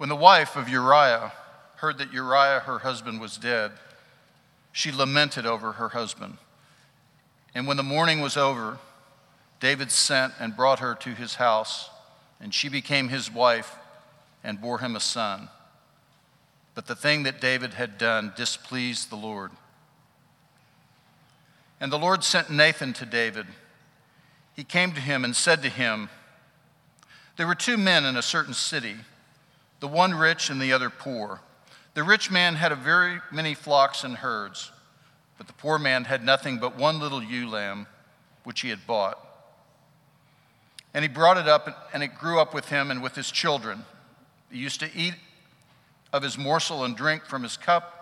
When the wife of Uriah heard that Uriah, her husband, was dead, she lamented over her husband. And when the mourning was over, David sent and brought her to his house, and she became his wife and bore him a son. But the thing that David had done displeased the Lord. And the Lord sent Nathan to David. He came to him and said to him, There were two men in a certain city, the one rich and the other poor. The rich man had a very many flocks and herds, but the poor man had nothing but one little ewe lamb, which he had bought. And he brought it up, and it grew up with him and with his children. He used to eat of his morsel and drink from his cup,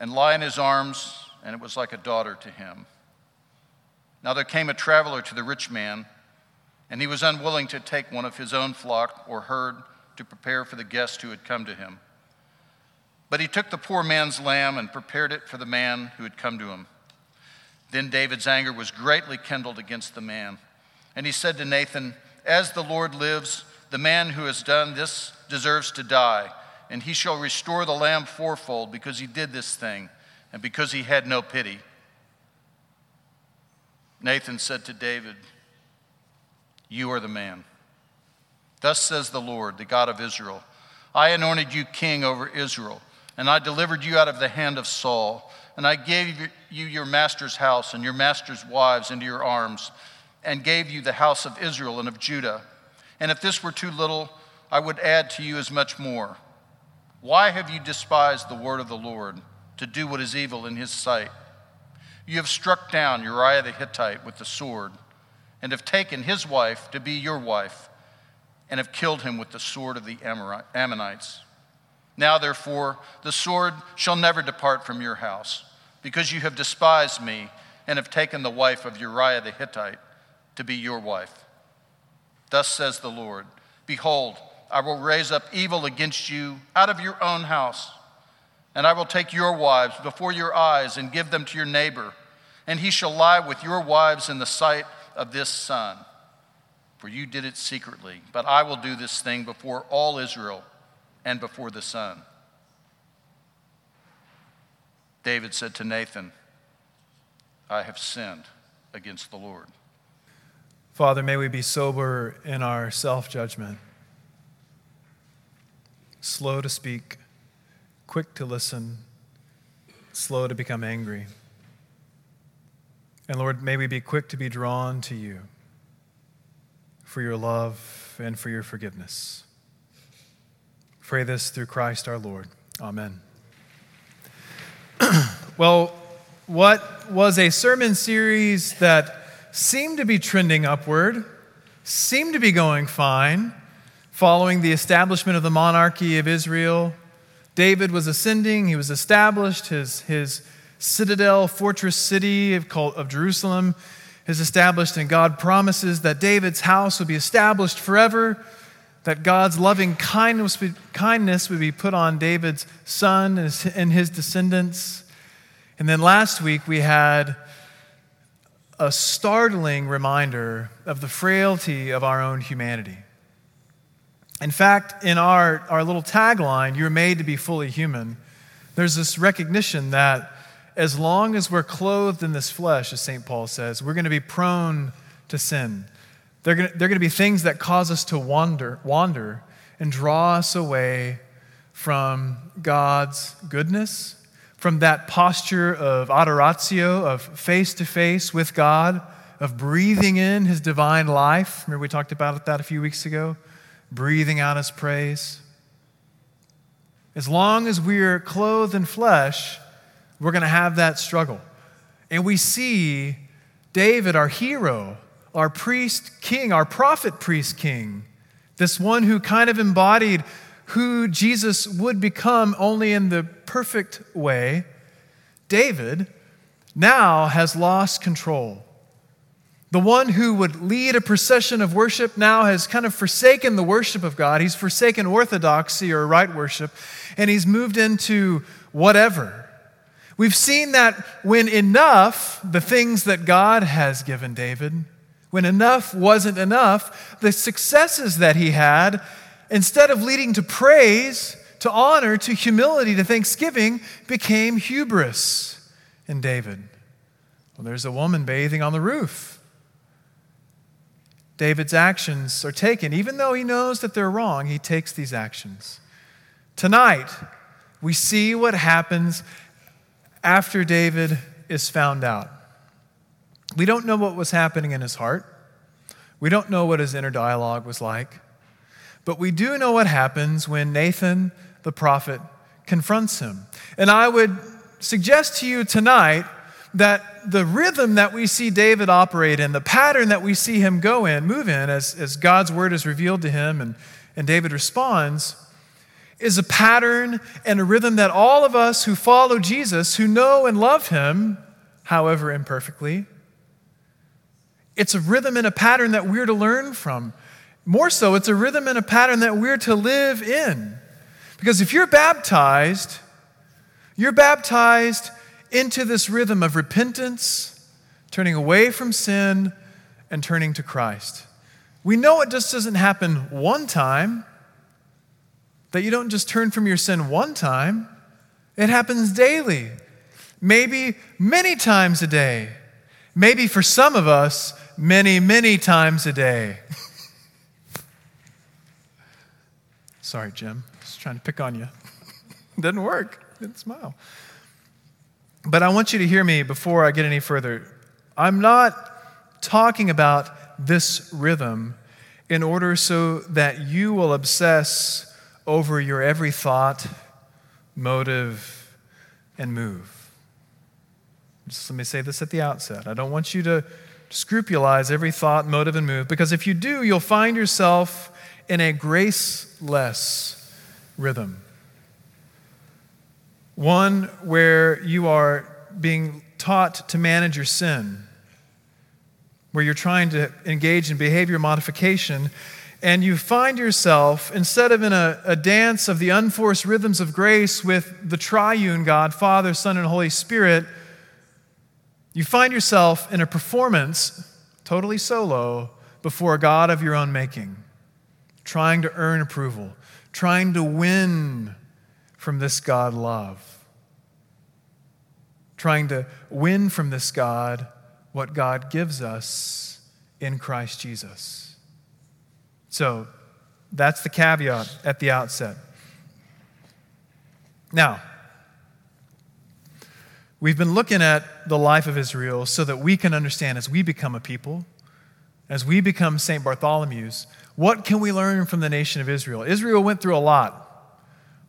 and lie in his arms, and it was like a daughter to him. Now there came a traveler to the rich man, and he was unwilling to take one of his own flock or herd to prepare for the guest who had come to him. But he took the poor man's lamb and prepared it for the man who had come to him. Then David's anger was greatly kindled against the man. And he said to Nathan, As the Lord lives, the man who has done this deserves to die, and he shall restore the lamb fourfold because he did this thing and because he had no pity. Nathan said to David, You are the man. Thus says the Lord, the God of Israel I anointed you king over Israel, and I delivered you out of the hand of Saul, and I gave you your master's house and your master's wives into your arms and gave you the house of Israel and of Judah. And if this were too little, I would add to you as much more. Why have you despised the word of the Lord to do what is evil in his sight? You have struck down Uriah the Hittite with the sword, and have taken his wife to be your wife, and have killed him with the sword of the Ammonites. Now, therefore, the sword shall never depart from your house, because you have despised me and have taken the wife of Uriah the Hittite to be your wife. Thus says the Lord Behold, I will raise up evil against you out of your own house, and I will take your wives before your eyes and give them to your neighbor, and he shall lie with your wives in the sight of this sun, For you did it secretly, but I will do this thing before all Israel and before the sun. David said to Nathan, I have sinned against the Lord. Father, may we be sober in our self judgment, slow to speak, quick to listen, slow to become angry. And Lord, may we be quick to be drawn to you for your love and for your forgiveness. Pray this through Christ our Lord. Amen. well, what was a sermon series that seemed to be trending upward, seemed to be going fine, following the establishment of the monarchy of Israel. David was ascending, he was established, his, his citadel, fortress city of, of Jerusalem is established, and God promises that David's house will be established forever, that God's loving kindness would, kindness would be put on David's son and his, and his descendants. And then last week we had a startling reminder of the frailty of our own humanity. In fact, in our, our little tagline, you're made to be fully human, there's this recognition that as long as we're clothed in this flesh, as St. Paul says, we're going to be prone to sin. They're going, to, they're going to be things that cause us to wander, wander and draw us away from God's goodness from that posture of adoratio, of face to face with God, of breathing in his divine life. Remember, we talked about that a few weeks ago? Breathing out his praise. As long as we're clothed in flesh, we're going to have that struggle. And we see David, our hero, our priest king, our prophet priest king, this one who kind of embodied who Jesus would become only in the perfect way, David now has lost control. The one who would lead a procession of worship now has kind of forsaken the worship of God. He's forsaken orthodoxy or right worship, and he's moved into whatever. We've seen that when enough, the things that God has given David, when enough wasn't enough, the successes that he had instead of leading to praise, to honor, to humility, to thanksgiving, became hubris in David. Well, there's a woman bathing on the roof. David's actions are taken. Even though he knows that they're wrong, he takes these actions. Tonight, we see what happens after David is found out. We don't know what was happening in his heart. We don't know what his inner dialogue was like. But we do know what happens when Nathan the prophet confronts him. And I would suggest to you tonight that the rhythm that we see David operate in, the pattern that we see him go in, move in, as, as God's word is revealed to him and, and David responds, is a pattern and a rhythm that all of us who follow Jesus, who know and love him, however imperfectly, it's a rhythm and a pattern that we're to learn from. More so, it's a rhythm and a pattern that we're to live in. Because if you're baptized, you're baptized into this rhythm of repentance, turning away from sin, and turning to Christ. We know it just doesn't happen one time, that you don't just turn from your sin one time. It happens daily, maybe many times a day. Maybe for some of us, many, many times a day. Sorry, Jim. Just trying to pick on you. Didn't work. Didn't smile. But I want you to hear me before I get any further. I'm not talking about this rhythm in order so that you will obsess over your every thought, motive, and move. Just let me say this at the outset. I don't want you to scrupulize every thought, motive, and move, because if you do, you'll find yourself in a graceless rhythm one where you are being taught to manage your sin, where you're trying to engage in behavior modification, and you find yourself, instead of in a, a dance of the unforced rhythms of grace with the triune God, Father, Son, and Holy Spirit, you find yourself in a performance, totally solo, before a God of your own making, trying to earn approval, trying to win from this God love. Trying to win from this God what God gives us in Christ Jesus. So that's the caveat at the outset. Now, we've been looking at the life of Israel so that we can understand as we become a people, as we become St. Bartholomew's, what can we learn from the nation of Israel? Israel went through a lot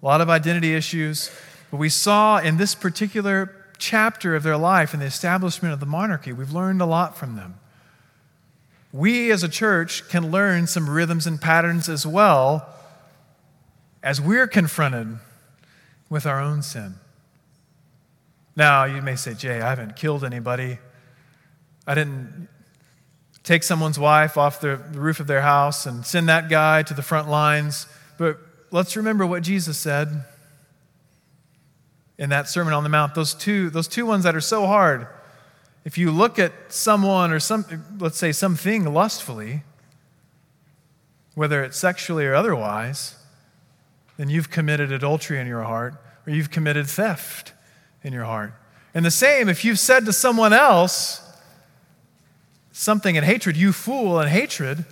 a lot of identity issues. But we saw in this particular chapter of their life and the establishment of the monarchy, we've learned a lot from them. We as a church can learn some rhythms and patterns as well as we're confronted with our own sin. Now, you may say, Jay, I haven't killed anybody. I didn't take someone's wife off the roof of their house and send that guy to the front lines. But let's remember what Jesus said in that Sermon on the Mount. Those two, those two ones that are so hard. If you look at someone or some, let's say something lustfully, whether it's sexually or otherwise, then you've committed adultery in your heart or you've committed theft in your heart. And the same, if you've said to someone else something in hatred, you fool in hatred,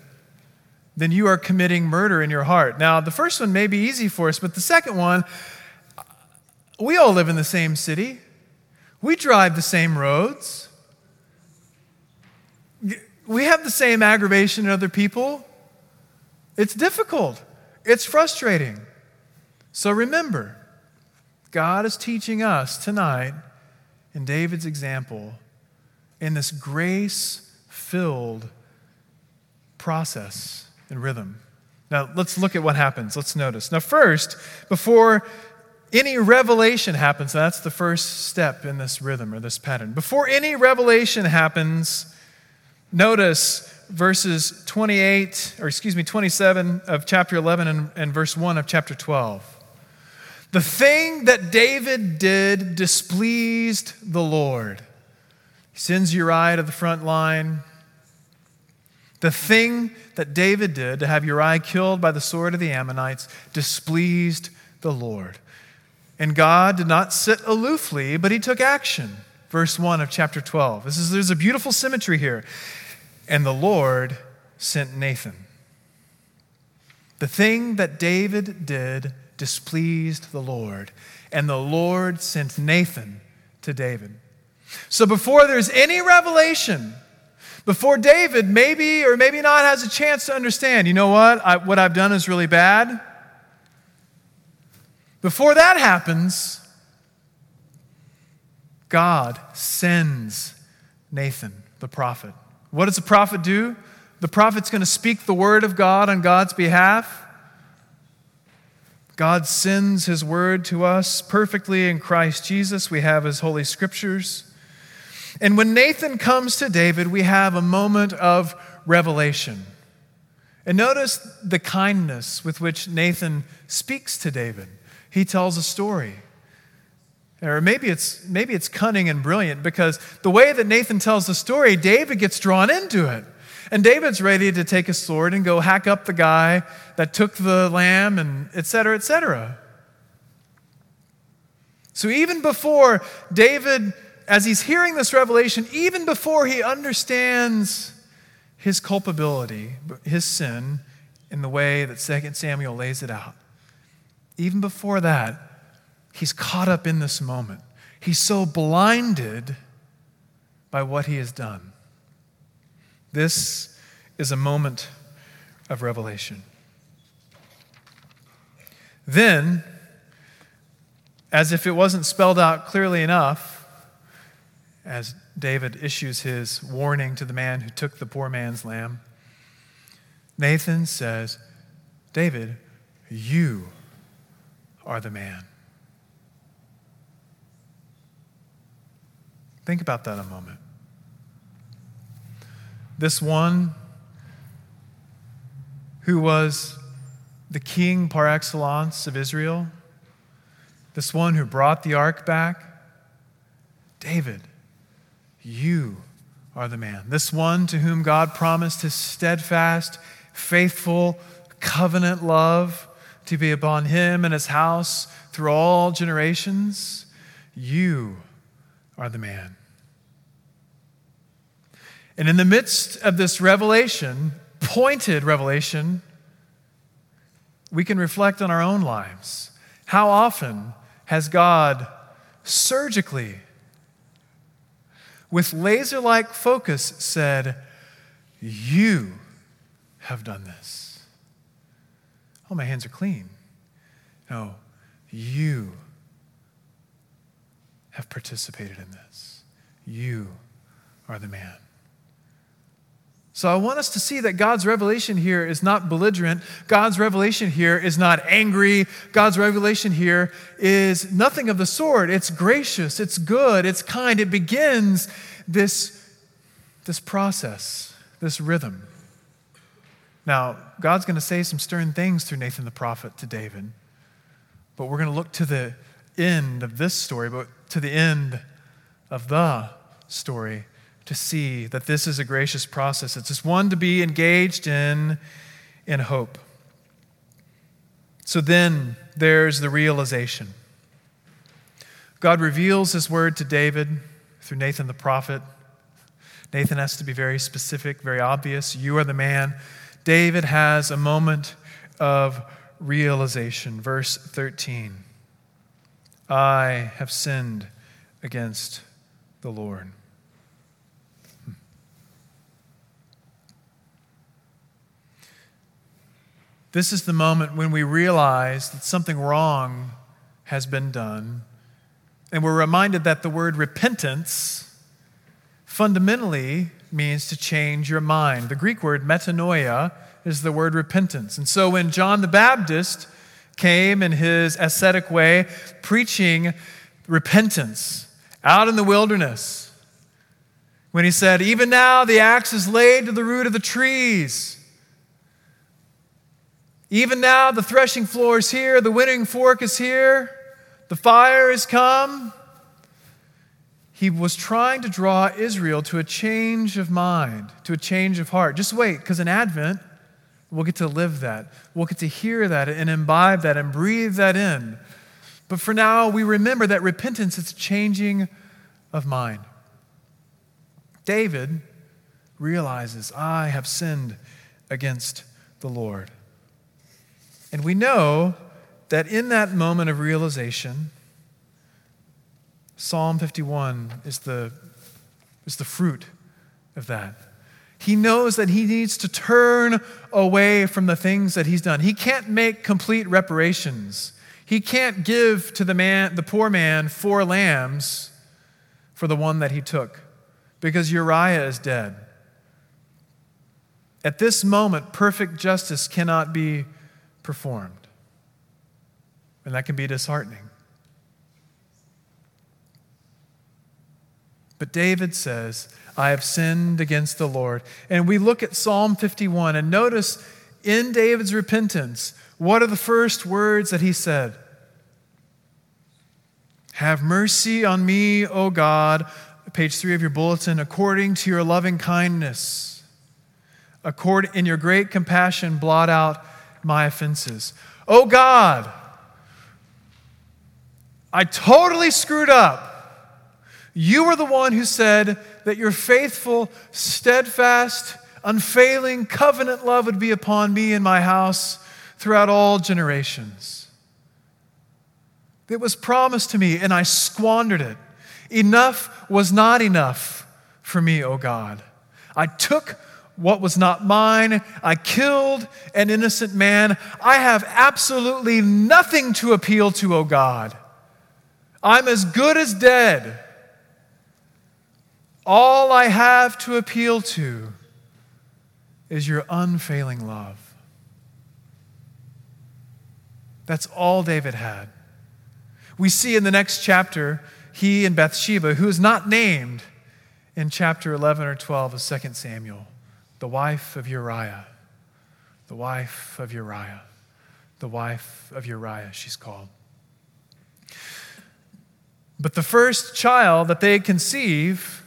then you are committing murder in your heart. Now, the first one may be easy for us, but the second one, we all live in the same city. We drive the same roads. We have the same aggravation in other people. It's difficult, it's frustrating. So remember, God is teaching us tonight in David's example in this grace filled process and rhythm. Now, let's look at what happens. Let's notice. Now, first, before any revelation happens, that's the first step in this rhythm or this pattern. Before any revelation happens, notice verses 28, or excuse me, 27 of chapter 11 and, and verse 1 of chapter 12. The thing that David did displeased the Lord. He sends Uriah to the front line. The thing that David did to have Uriah killed by the sword of the Ammonites displeased the Lord. And God did not sit aloofly, but he took action. Verse 1 of chapter 12. This is, there's a beautiful symmetry here. And the Lord sent Nathan. The thing that David did displeased the Lord, and the Lord sent Nathan to David. So before there's any revelation, before David maybe or maybe not has a chance to understand, you know what? I, what I've done is really bad. Before that happens, God sends Nathan, the prophet. What does the prophet do? The prophet's going to speak the word of God on God's behalf. God sends his word to us perfectly in Christ Jesus. We have his holy scriptures. And when Nathan comes to David, we have a moment of revelation. And notice the kindness with which Nathan speaks to David. He tells a story. Or maybe it's, maybe it's cunning and brilliant because the way that Nathan tells the story, David gets drawn into it. And David's ready to take a sword and go hack up the guy that took the lamb and et cetera, et cetera. So even before David as he's hearing this revelation, even before he understands his culpability, his sin, in the way that 2 Samuel lays it out, even before that, he's caught up in this moment. He's so blinded by what he has done. This is a moment of revelation. Then, as if it wasn't spelled out clearly enough, as David issues his warning to the man who took the poor man's lamb. Nathan says, David, you are the man. Think about that a moment. This one who was the king par excellence of Israel, this one who brought the ark back, David you are the man. This one to whom God promised his steadfast, faithful, covenant love to be upon him and his house through all generations. You are the man. And in the midst of this revelation, pointed revelation, we can reflect on our own lives. How often has God surgically with laser like focus, said, You have done this. Oh, my hands are clean. No, you have participated in this. You are the man. So I want us to see that God's revelation here is not belligerent. God's revelation here is not angry. God's revelation here is nothing of the sort. It's gracious, it's good, it's kind. It begins this, this process, this rhythm. Now, God's going to say some stern things through Nathan the prophet to David, but we're going to look to the end of this story, but to the end of the story to see that this is a gracious process. It's just one to be engaged in in hope. So then there's the realization. God reveals his word to David through Nathan the prophet. Nathan has to be very specific, very obvious. You are the man. David has a moment of realization. Verse 13 I have sinned against the Lord. This is the moment when we realize that something wrong has been done. And we're reminded that the word repentance fundamentally means to change your mind. The Greek word metanoia is the word repentance. And so when John the Baptist came in his ascetic way, preaching repentance out in the wilderness, when he said, Even now the axe is laid to the root of the trees, even now, the threshing floor is here, the winnowing fork is here, the fire has come. he was trying to draw Israel to a change of mind, to a change of heart. Just wait, because in Advent, we'll get to live that. We'll get to hear that and imbibe that and breathe that in. But for now, we remember that repentance is changing of mind. David realizes, I have sinned against the Lord. And we know that in that moment of realization, Psalm 51 is the, is the fruit of that. He knows that he needs to turn away from the things that he's done. He can't make complete reparations. He can't give to the man, the poor man, four lambs for the one that he took because Uriah is dead. At this moment, perfect justice cannot be performed. And that can be disheartening. But David says, I have sinned against the Lord. And we look at Psalm 51 and notice in David's repentance, what are the first words that he said? Have mercy on me, O God, page three of your bulletin, according to your loving kindness. Accord, in your great compassion, blot out my offenses. O God, I totally screwed up. You were the one who said that your faithful, steadfast, unfailing covenant love would be upon me and my house throughout all generations. It was promised to me, and I squandered it. Enough was not enough for me, O God. I took what was not mine. I killed an innocent man. I have absolutely nothing to appeal to, O God. I'm as good as dead. All I have to appeal to is your unfailing love. That's all David had. We see in the next chapter, he and Bathsheba, who is not named in chapter 11 or 12 of 2 Samuel, the wife of Uriah. The wife of Uriah. The wife of Uriah, she's called. But the first child that they conceive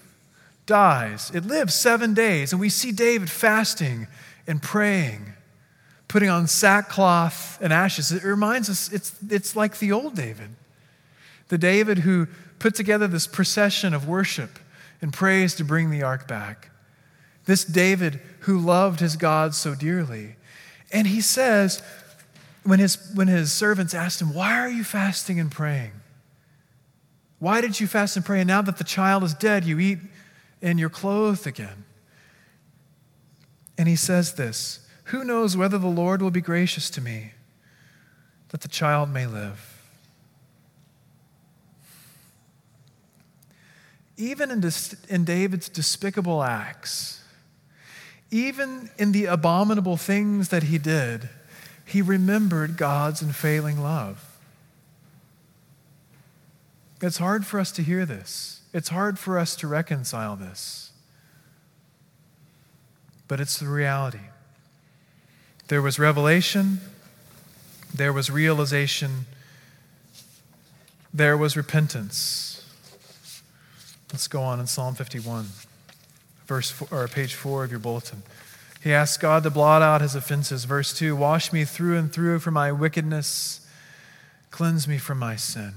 dies. It lives seven days, and we see David fasting and praying, putting on sackcloth and ashes. It reminds us it's, it's like the old David, the David who put together this procession of worship and praise to bring the ark back. This David who loved his God so dearly. And he says, when his, when his servants asked him, Why are you fasting and praying? Why did you fast and pray? And now that the child is dead, you eat and you're clothed again. And he says this Who knows whether the Lord will be gracious to me that the child may live? Even in, in David's despicable acts, even in the abominable things that he did, he remembered God's unfailing love. It's hard for us to hear this. It's hard for us to reconcile this. But it's the reality. There was revelation, there was realization, there was repentance. Let's go on in Psalm 51, verse four, or page 4 of your bulletin. He asks God to blot out his offenses. Verse 2 Wash me through and through for my wickedness, cleanse me from my sin.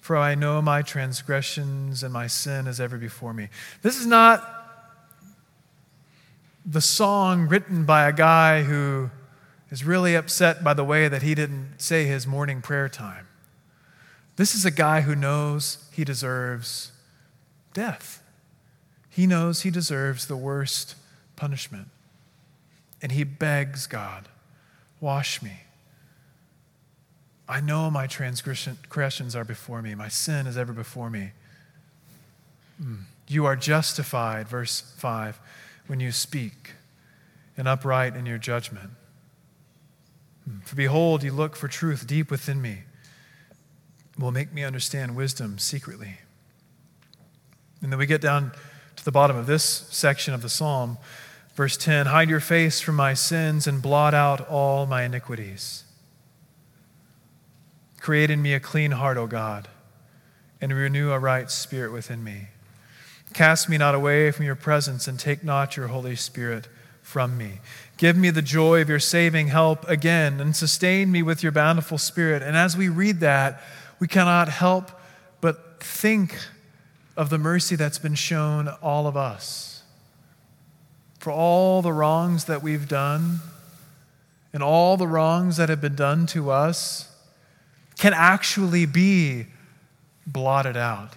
For I know my transgressions and my sin is ever before me. This is not the song written by a guy who is really upset by the way that he didn't say his morning prayer time. This is a guy who knows he deserves death. He knows he deserves the worst punishment. And he begs God, Wash me. I know my transgressions are before me, my sin is ever before me. Mm. You are justified, verse 5, when you speak, and upright in your judgment. Mm. For behold, you look for truth deep within me, will make me understand wisdom secretly. And then we get down to the bottom of this section of the psalm, verse 10 Hide your face from my sins and blot out all my iniquities. Create in me a clean heart, O God, and renew a right spirit within me. Cast me not away from your presence, and take not your Holy Spirit from me. Give me the joy of your saving help again, and sustain me with your bountiful spirit. And as we read that, we cannot help but think of the mercy that's been shown all of us. For all the wrongs that we've done, and all the wrongs that have been done to us, can actually be blotted out.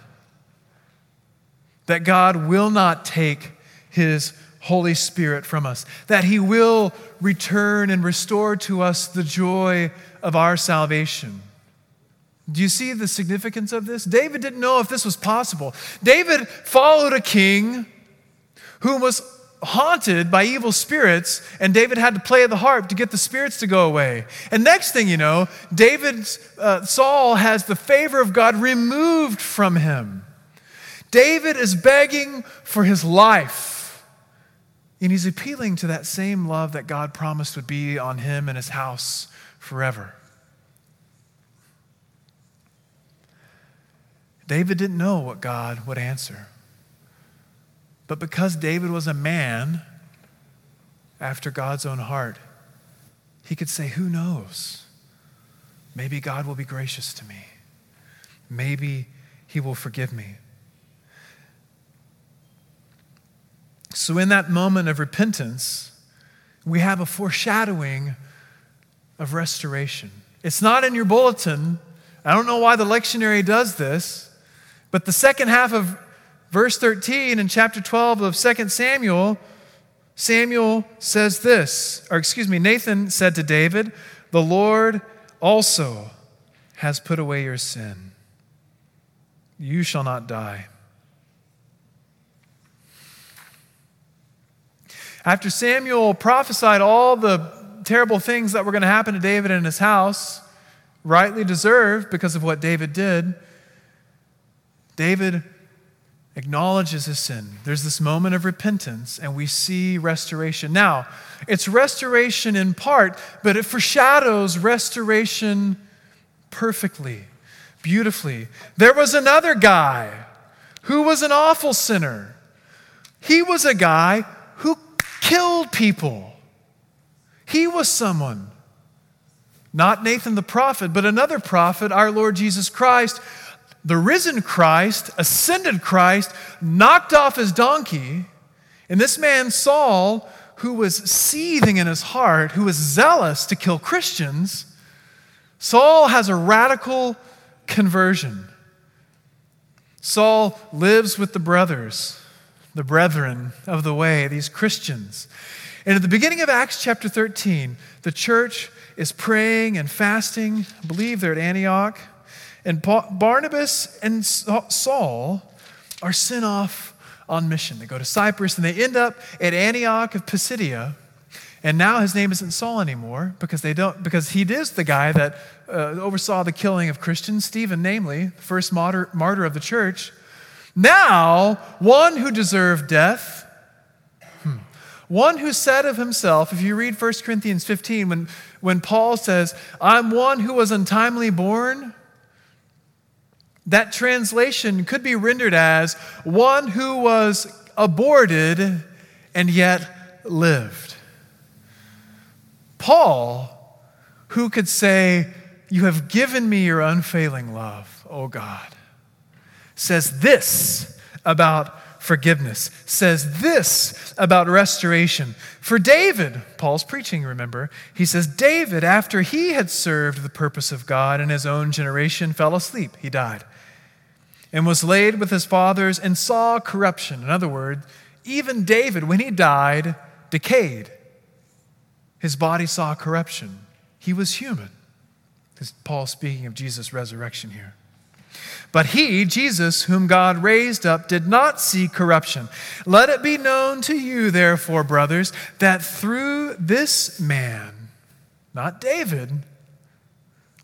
That God will not take his Holy Spirit from us, that he will return and restore to us the joy of our salvation. Do you see the significance of this? David didn't know if this was possible. David followed a king who was haunted by evil spirits, and David had to play the harp to get the spirits to go away. And next thing you know, David's uh, Saul has the favor of God removed from him. David is begging for his life, and he's appealing to that same love that God promised would be on him and his house forever. David didn't know what God would answer. But because David was a man after God's own heart, he could say, Who knows? Maybe God will be gracious to me. Maybe he will forgive me. So, in that moment of repentance, we have a foreshadowing of restoration. It's not in your bulletin. I don't know why the lectionary does this, but the second half of verse 13 in chapter 12 of 2 Samuel, Samuel says this, or excuse me, Nathan said to David, The Lord also has put away your sin. You shall not die. After Samuel prophesied all the terrible things that were going to happen to David and his house, rightly deserved because of what David did, David acknowledges his sin. There's this moment of repentance, and we see restoration. Now, it's restoration in part, but it foreshadows restoration perfectly, beautifully. There was another guy who was an awful sinner. He was a guy who killed people. He was someone, not Nathan the prophet, but another prophet, our Lord Jesus Christ, the risen Christ, ascended Christ, knocked off his donkey, and this man, Saul, who was seething in his heart, who was zealous to kill Christians, Saul has a radical conversion. Saul lives with the brothers, the brethren of the way, these Christians. And at the beginning of Acts chapter 13, the church is praying and fasting. I believe they're at Antioch. And Barnabas and Saul are sent off on mission. They go to Cyprus and they end up at Antioch of Pisidia. And now his name isn't Saul anymore because they don't because he is the guy that uh, oversaw the killing of Christians, Stephen, namely, the first martyr, martyr of the church. Now, one who deserved death, hmm, one who said of himself, if you read 1 Corinthians 15, when, when Paul says, I'm one who was untimely born, that translation could be rendered as one who was aborted and yet lived. Paul, who could say, You have given me your unfailing love, O God, says this about forgiveness, says this about restoration. For David, Paul's preaching, remember, he says, David, after he had served the purpose of God in his own generation, fell asleep. He died and was laid with his fathers and saw corruption. In other words, even David, when he died, decayed. His body saw corruption. He was human. This Paul speaking of Jesus' resurrection here. But he, Jesus, whom God raised up, did not see corruption. Let it be known to you, therefore, brothers, that through this man, not David,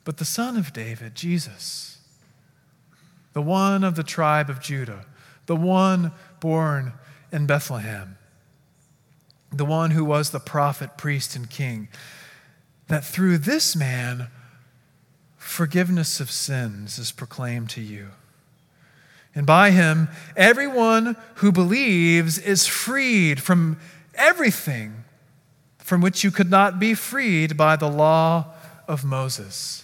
but the son of David, Jesus, the one of the tribe of Judah, the one born in Bethlehem, the one who was the prophet, priest, and king, that through this man, forgiveness of sins is proclaimed to you. And by him, everyone who believes is freed from everything from which you could not be freed by the law of Moses.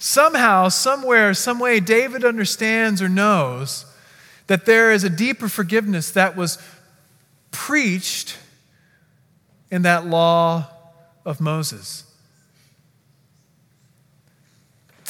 Somehow, somewhere, some way, David understands or knows that there is a deeper forgiveness that was preached in that law of Moses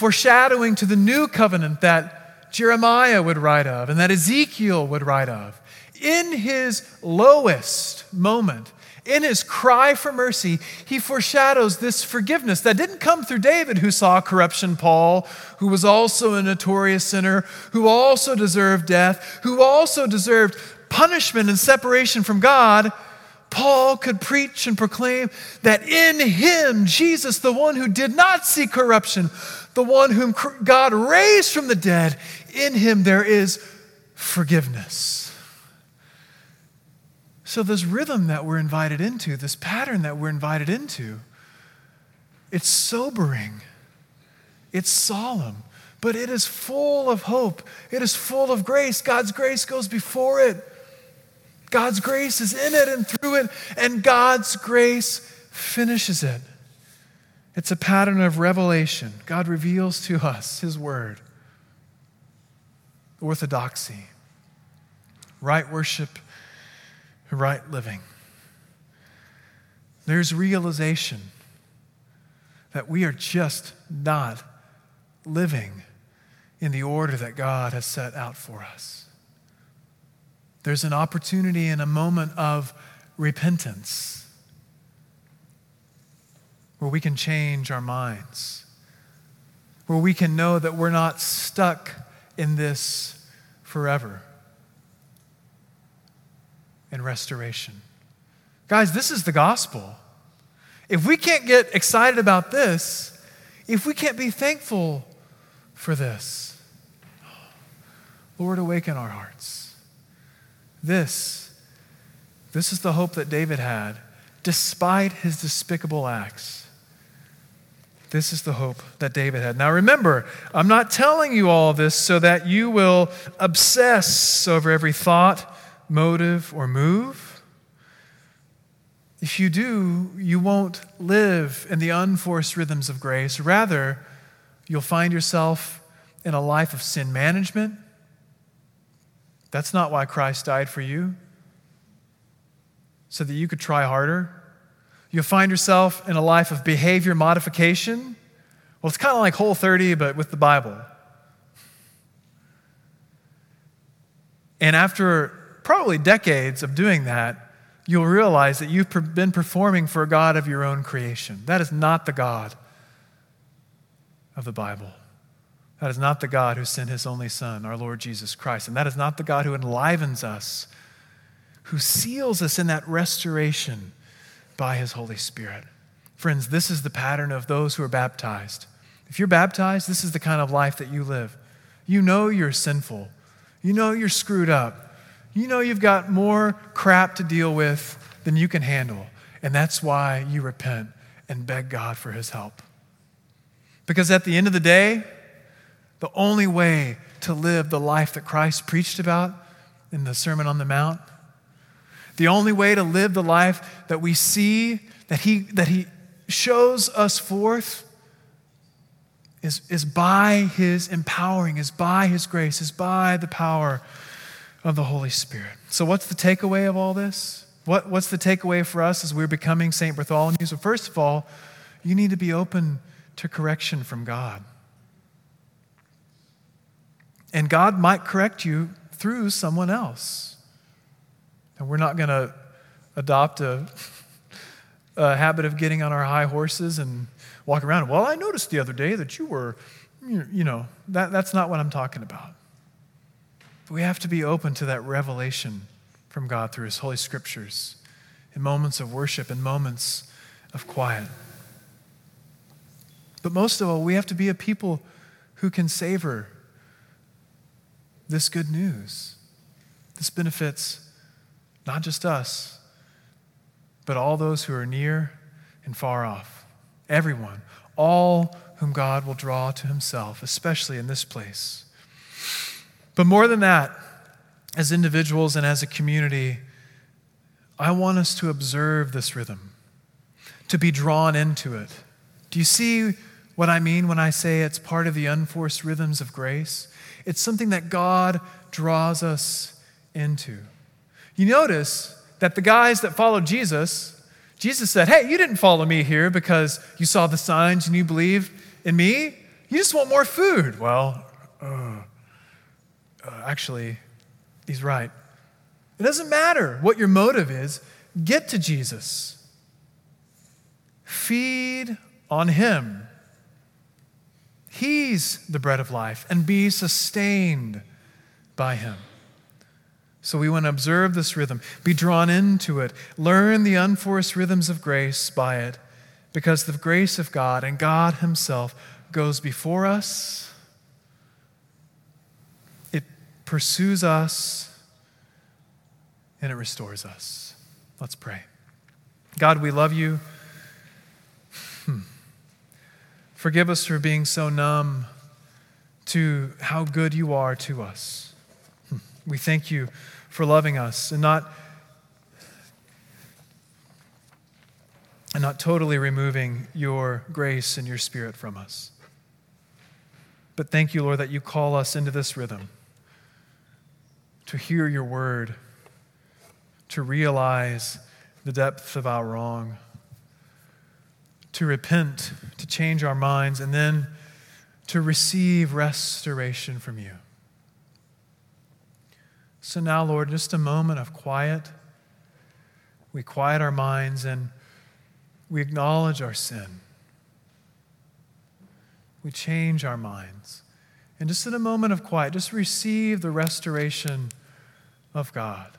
foreshadowing to the new covenant that Jeremiah would write of and that Ezekiel would write of. In his lowest moment, in his cry for mercy, he foreshadows this forgiveness that didn't come through David, who saw corruption, Paul, who was also a notorious sinner, who also deserved death, who also deserved punishment and separation from God. Paul could preach and proclaim that in him, Jesus, the one who did not see corruption, the one whom God raised from the dead, in him there is forgiveness. So, this rhythm that we're invited into, this pattern that we're invited into, it's sobering, it's solemn, but it is full of hope. It is full of grace. God's grace goes before it. God's grace is in it and through it, and God's grace finishes it. It's a pattern of revelation. God reveals to us His Word, orthodoxy, right worship, right living. There's realization that we are just not living in the order that God has set out for us. There's an opportunity and a moment of repentance where we can change our minds, where we can know that we're not stuck in this forever. In restoration. Guys, this is the gospel. If we can't get excited about this, if we can't be thankful for this, Lord, awaken our hearts. This, this is the hope that David had, despite his despicable acts. This is the hope that David had. Now remember, I'm not telling you all this so that you will obsess over every thought, motive, or move. If you do, you won't live in the unforced rhythms of grace. Rather, you'll find yourself in a life of sin management. That's not why Christ died for you, so that you could try harder You'll find yourself in a life of behavior modification. Well, it's kind of like Whole 30, but with the Bible. And after probably decades of doing that, you'll realize that you've been performing for a God of your own creation. That is not the God of the Bible. That is not the God who sent his only Son, our Lord Jesus Christ. And that is not the God who enlivens us, who seals us in that restoration by his Holy Spirit. Friends, this is the pattern of those who are baptized. If you're baptized, this is the kind of life that you live. You know you're sinful. You know you're screwed up. You know you've got more crap to deal with than you can handle. And that's why you repent and beg God for his help. Because at the end of the day, the only way to live the life that Christ preached about in the Sermon on the Mount the only way to live the life that we see, that He, that he shows us forth, is, is by His empowering, is by His grace, is by the power of the Holy Spirit. So, what's the takeaway of all this? What, what's the takeaway for us as we're becoming St. Bartholomew? So, first of all, you need to be open to correction from God. And God might correct you through someone else. And we're not going to adopt a, a, habit of getting on our high horses and walk around. Well, I noticed the other day that you were, you know, that, that's not what I'm talking about. But we have to be open to that revelation from God through His Holy Scriptures in moments of worship, in moments of quiet. But most of all, we have to be a people who can savor this good news. This benefits not just us, but all those who are near and far off. Everyone, all whom God will draw to himself, especially in this place But more than that, as individuals and as a community, I want us to observe this rhythm, to be drawn into it. Do you see what I mean when I say it's part of the unforced rhythms of grace? It's something that God draws us into. You notice that the guys that followed Jesus, Jesus said, Hey, you didn't follow me here because you saw the signs and you believed in me. You just want more food. Well, uh, uh, actually, he's right. It doesn't matter what your motive is, get to Jesus. Feed on him. He's the bread of life, and be sustained by him. So we want to observe this rhythm, be drawn into it, learn the unforced rhythms of grace by it, because the grace of God and God Himself goes before us. It pursues us and it restores us. Let's pray. God, we love you. Hmm. Forgive us for being so numb to how good you are to us. Hmm. We thank you for loving us and not and not totally removing your grace and your spirit from us. But thank you, Lord, that you call us into this rhythm to hear your word, to realize the depth of our wrong, to repent, to change our minds, and then to receive restoration from you. So now, Lord, just a moment of quiet. We quiet our minds and we acknowledge our sin. We change our minds. And just in a moment of quiet, just receive the restoration of God.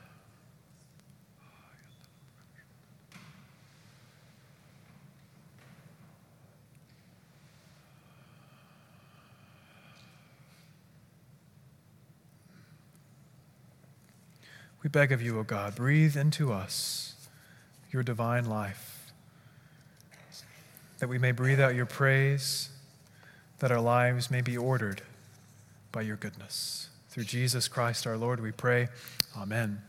We beg of you, O God, breathe into us your divine life, that we may breathe out your praise, that our lives may be ordered by your goodness. Through Jesus Christ our Lord, we pray. Amen.